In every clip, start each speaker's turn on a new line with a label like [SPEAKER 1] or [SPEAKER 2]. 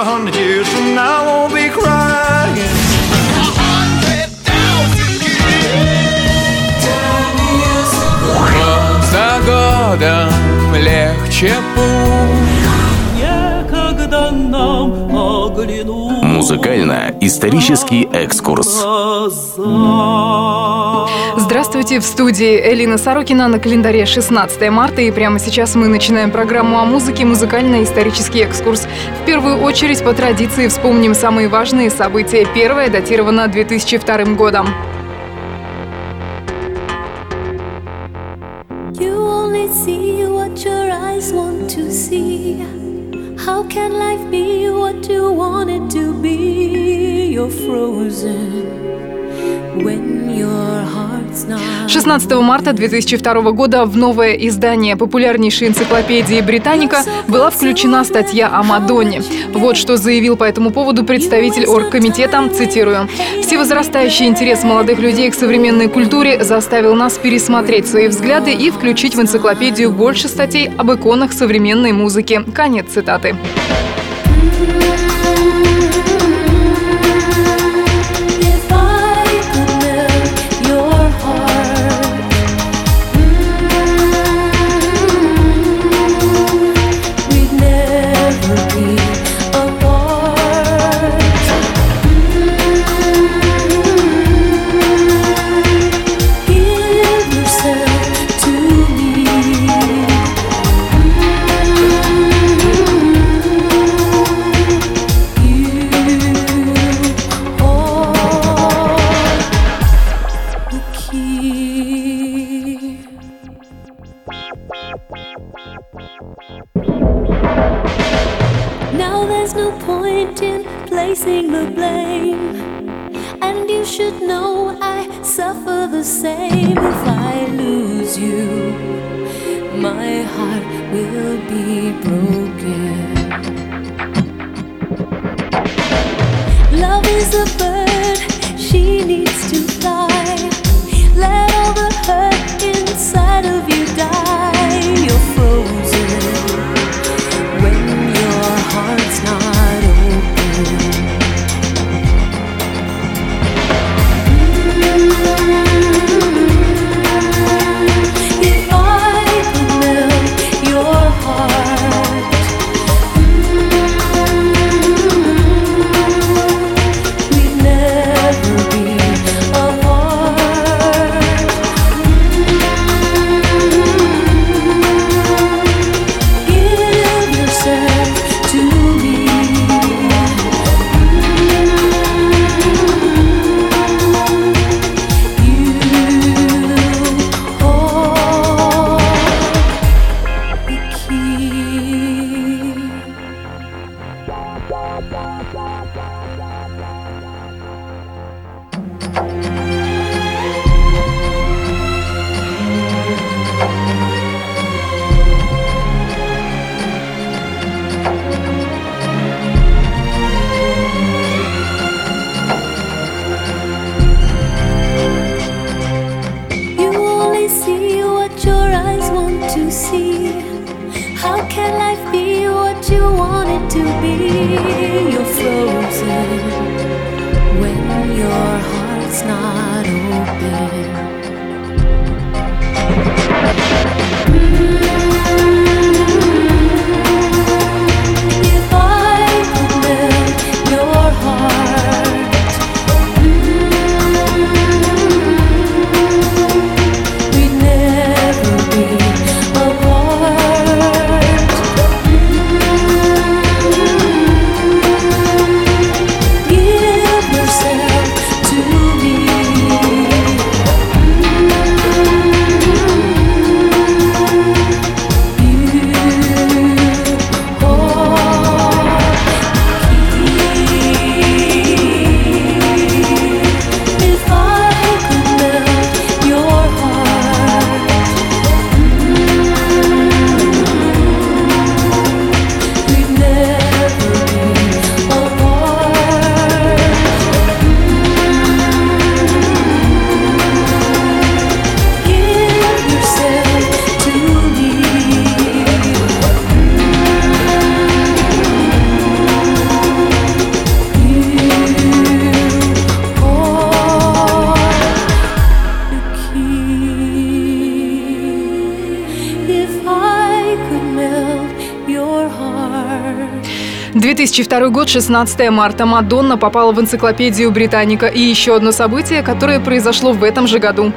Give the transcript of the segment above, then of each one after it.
[SPEAKER 1] a hundred years from now, I won't be crying.
[SPEAKER 2] Год за годом легче путь
[SPEAKER 3] Музыкально-исторический экскурс.
[SPEAKER 4] Здравствуйте, в студии Элина Сорокина на календаре 16 марта, и прямо сейчас мы начинаем программу о музыке «Музыкально-исторический экскурс». В первую очередь, по традиции, вспомним самые важные события. Первое датировано 2002 годом.
[SPEAKER 5] You only see what your eyes want to see. How can life be what you want it to be? You're frozen when your heart's not.
[SPEAKER 4] 16 марта 2002 года в новое издание популярнейшей энциклопедии «Британика» была включена статья о Мадонне. Вот что заявил по этому поводу представитель оргкомитета, цитирую. «Всевозрастающий интерес молодых людей к современной культуре заставил нас пересмотреть свои взгляды и включить в энциклопедию больше статей об иконах современной музыки». Конец цитаты.
[SPEAKER 5] To be? You're frozen when your heart's not open. 2002 год, 16 марта. Мадонна попала в энциклопедию Британика. И еще одно событие, которое произошло в этом же году.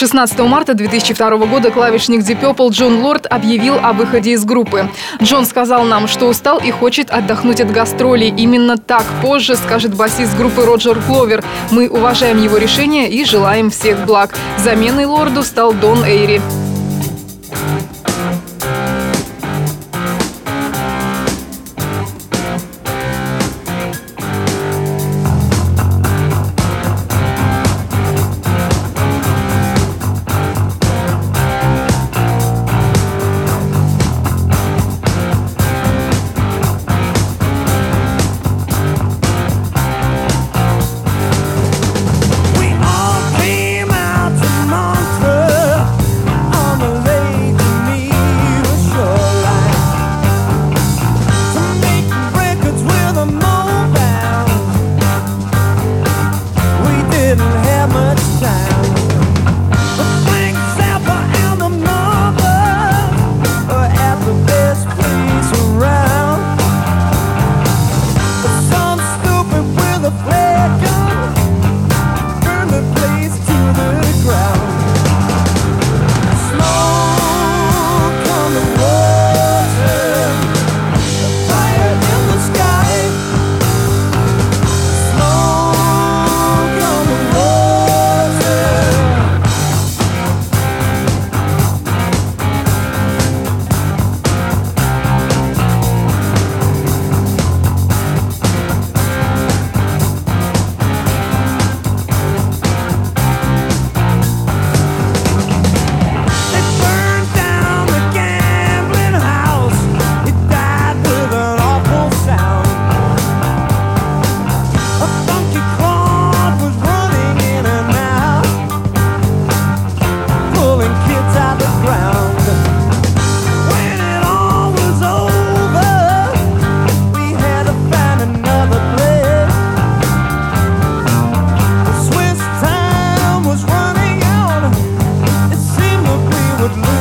[SPEAKER 5] 16 марта 2002 года клавишник Deep Purple Джон Лорд объявил о выходе из группы. Джон сказал нам, что устал и хочет отдохнуть от гастролей. Именно так позже скажет басист группы Роджер Кловер. Мы уважаем его решение и желаем всех благ. Заменой Лорду стал Дон Эйри.
[SPEAKER 6] would lose.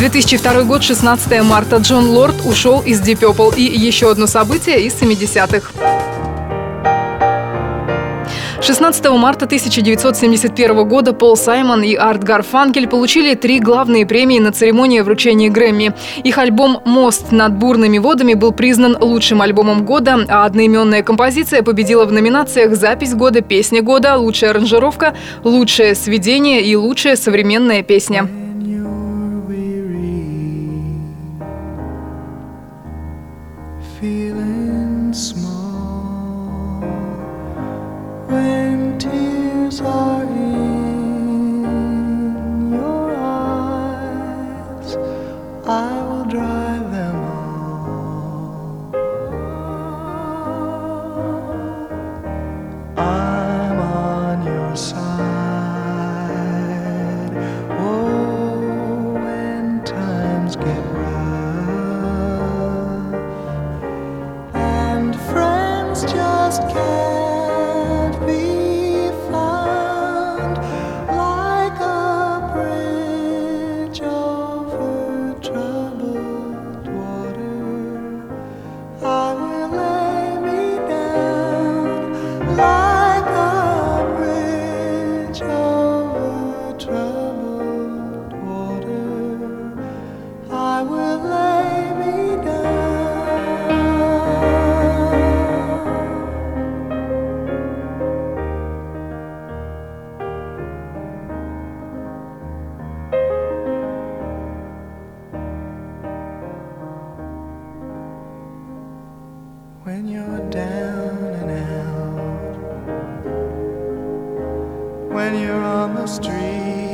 [SPEAKER 5] 2002 год, 16 марта. Джон Лорд ушел из Deep Purple. И еще одно событие из 70-х. 16 марта 1971 года Пол Саймон и Арт Гарфанкель получили три главные премии на церемонии вручения Грэмми. Их альбом «Мост над бурными водами» был признан лучшим альбомом года, а одноименная композиция победила в номинациях «Запись года», «Песня года», «Лучшая аранжировка», «Лучшее сведение» и «Лучшая современная песня».
[SPEAKER 6] When you're down and out, when you're on the street,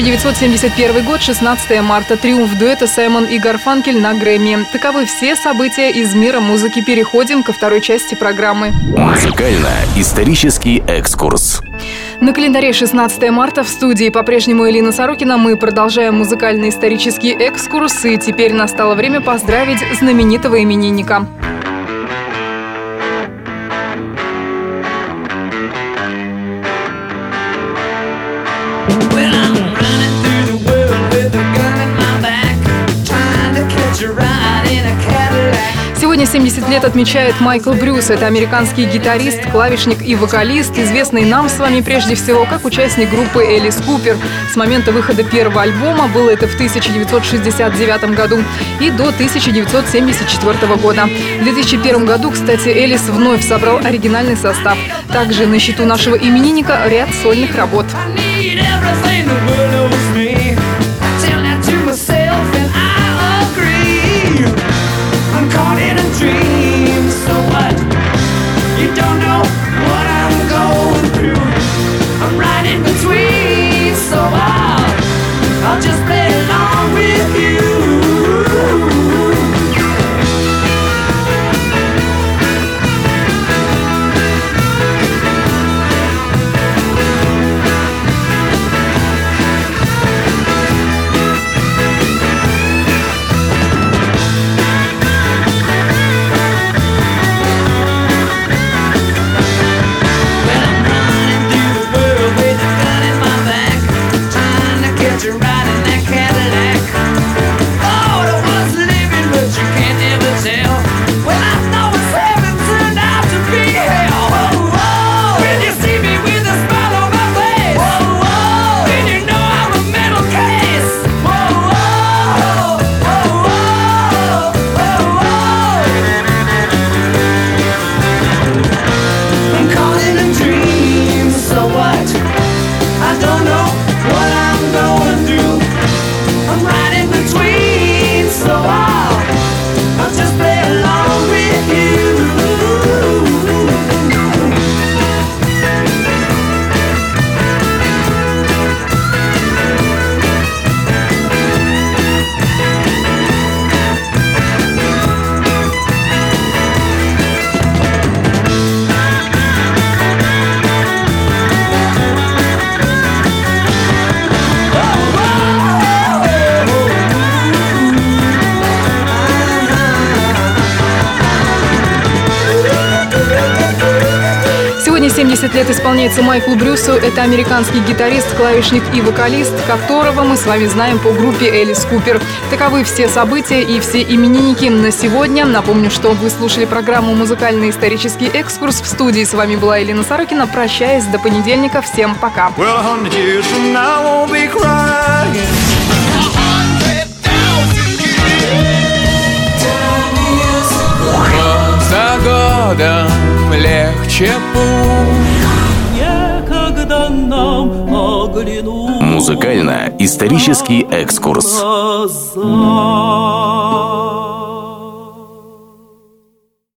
[SPEAKER 5] 1971 год, 16 марта. Триумф дуэта Саймон и Гарфанкель на Грэмми. Таковы все события из мира музыки. Переходим ко второй части программы.
[SPEAKER 3] Музыкально-исторический экскурс.
[SPEAKER 7] На календаре 16 марта в студии по-прежнему Элина Сорокина мы продолжаем музыкальный исторический экскурс, и теперь настало время поздравить знаменитого именинника. 70 лет отмечает Майкл Брюс. Это американский гитарист, клавишник и вокалист, известный нам с вами прежде всего как участник группы Элис Купер. С момента выхода первого альбома, было это в 1969 году, и до 1974 года. В 2001 году, кстати, Элис вновь собрал оригинальный состав. Также на счету нашего именинника ряд сольных работ. 70 лет исполняется Майклу Брюсу. Это американский гитарист, клавишник и вокалист, которого мы с вами знаем по группе Элис Купер. Таковы все события и все именинники на сегодня. Напомню, что вы слушали программу «Музыкальный исторический экскурс». В студии с вами была Елена Сорокина. Прощаясь до понедельника. Всем пока.
[SPEAKER 1] Well,
[SPEAKER 2] годом легче путь
[SPEAKER 8] надо нам оглянуть.
[SPEAKER 3] Музыкально-исторический экскурс.
[SPEAKER 8] Глаза.